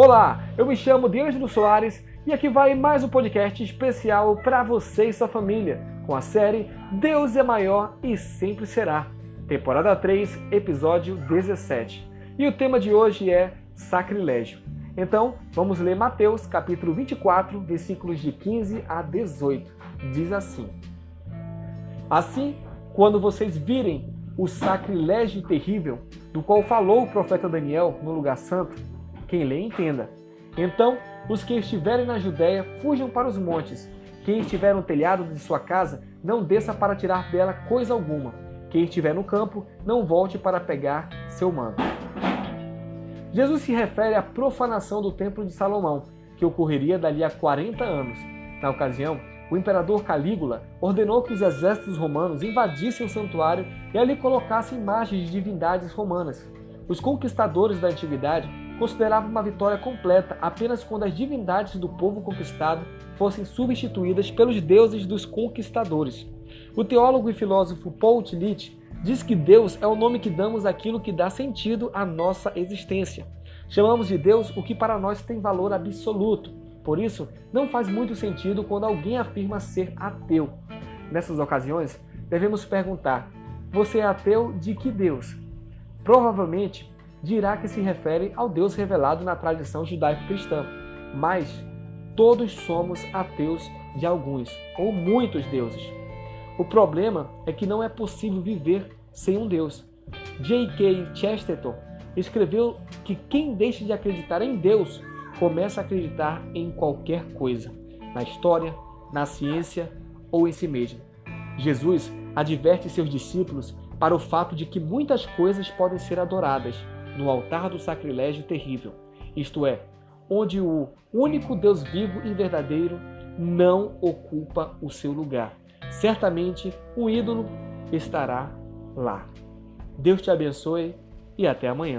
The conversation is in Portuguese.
Olá, eu me chamo D'Angelo Soares e aqui vai mais um podcast especial para você e sua família, com a série Deus é Maior e Sempre Será, temporada 3, episódio 17. E o tema de hoje é sacrilégio. Então, vamos ler Mateus capítulo 24, versículos de 15 a 18. Diz assim: Assim, quando vocês virem o sacrilégio terrível do qual falou o profeta Daniel no lugar santo, quem lê, entenda. Então, os que estiverem na Judéia, fujam para os montes. Quem estiver no telhado de sua casa, não desça para tirar dela coisa alguma. Quem estiver no campo, não volte para pegar seu manto. Jesus se refere à profanação do Templo de Salomão, que ocorreria dali a 40 anos. Na ocasião, o imperador Calígula ordenou que os exércitos romanos invadissem o santuário e ali colocassem imagens de divindades romanas. Os conquistadores da antiguidade considerava uma vitória completa apenas quando as divindades do povo conquistado fossem substituídas pelos deuses dos conquistadores. O teólogo e filósofo Paul Tillich diz que Deus é o nome que damos àquilo que dá sentido à nossa existência. Chamamos de Deus o que para nós tem valor absoluto. Por isso, não faz muito sentido quando alguém afirma ser ateu. Nessas ocasiões, devemos perguntar: você é ateu de que Deus? Provavelmente dirá que se refere ao Deus revelado na tradição judaico-cristã, mas todos somos ateus de alguns ou muitos deuses. O problema é que não é possível viver sem um Deus. J.K. Chesterton escreveu que quem deixa de acreditar em Deus começa a acreditar em qualquer coisa, na história, na ciência ou em si mesmo. Jesus adverte seus discípulos para o fato de que muitas coisas podem ser adoradas, no altar do sacrilégio terrível, isto é, onde o único Deus vivo e verdadeiro não ocupa o seu lugar. Certamente o ídolo estará lá. Deus te abençoe e até amanhã.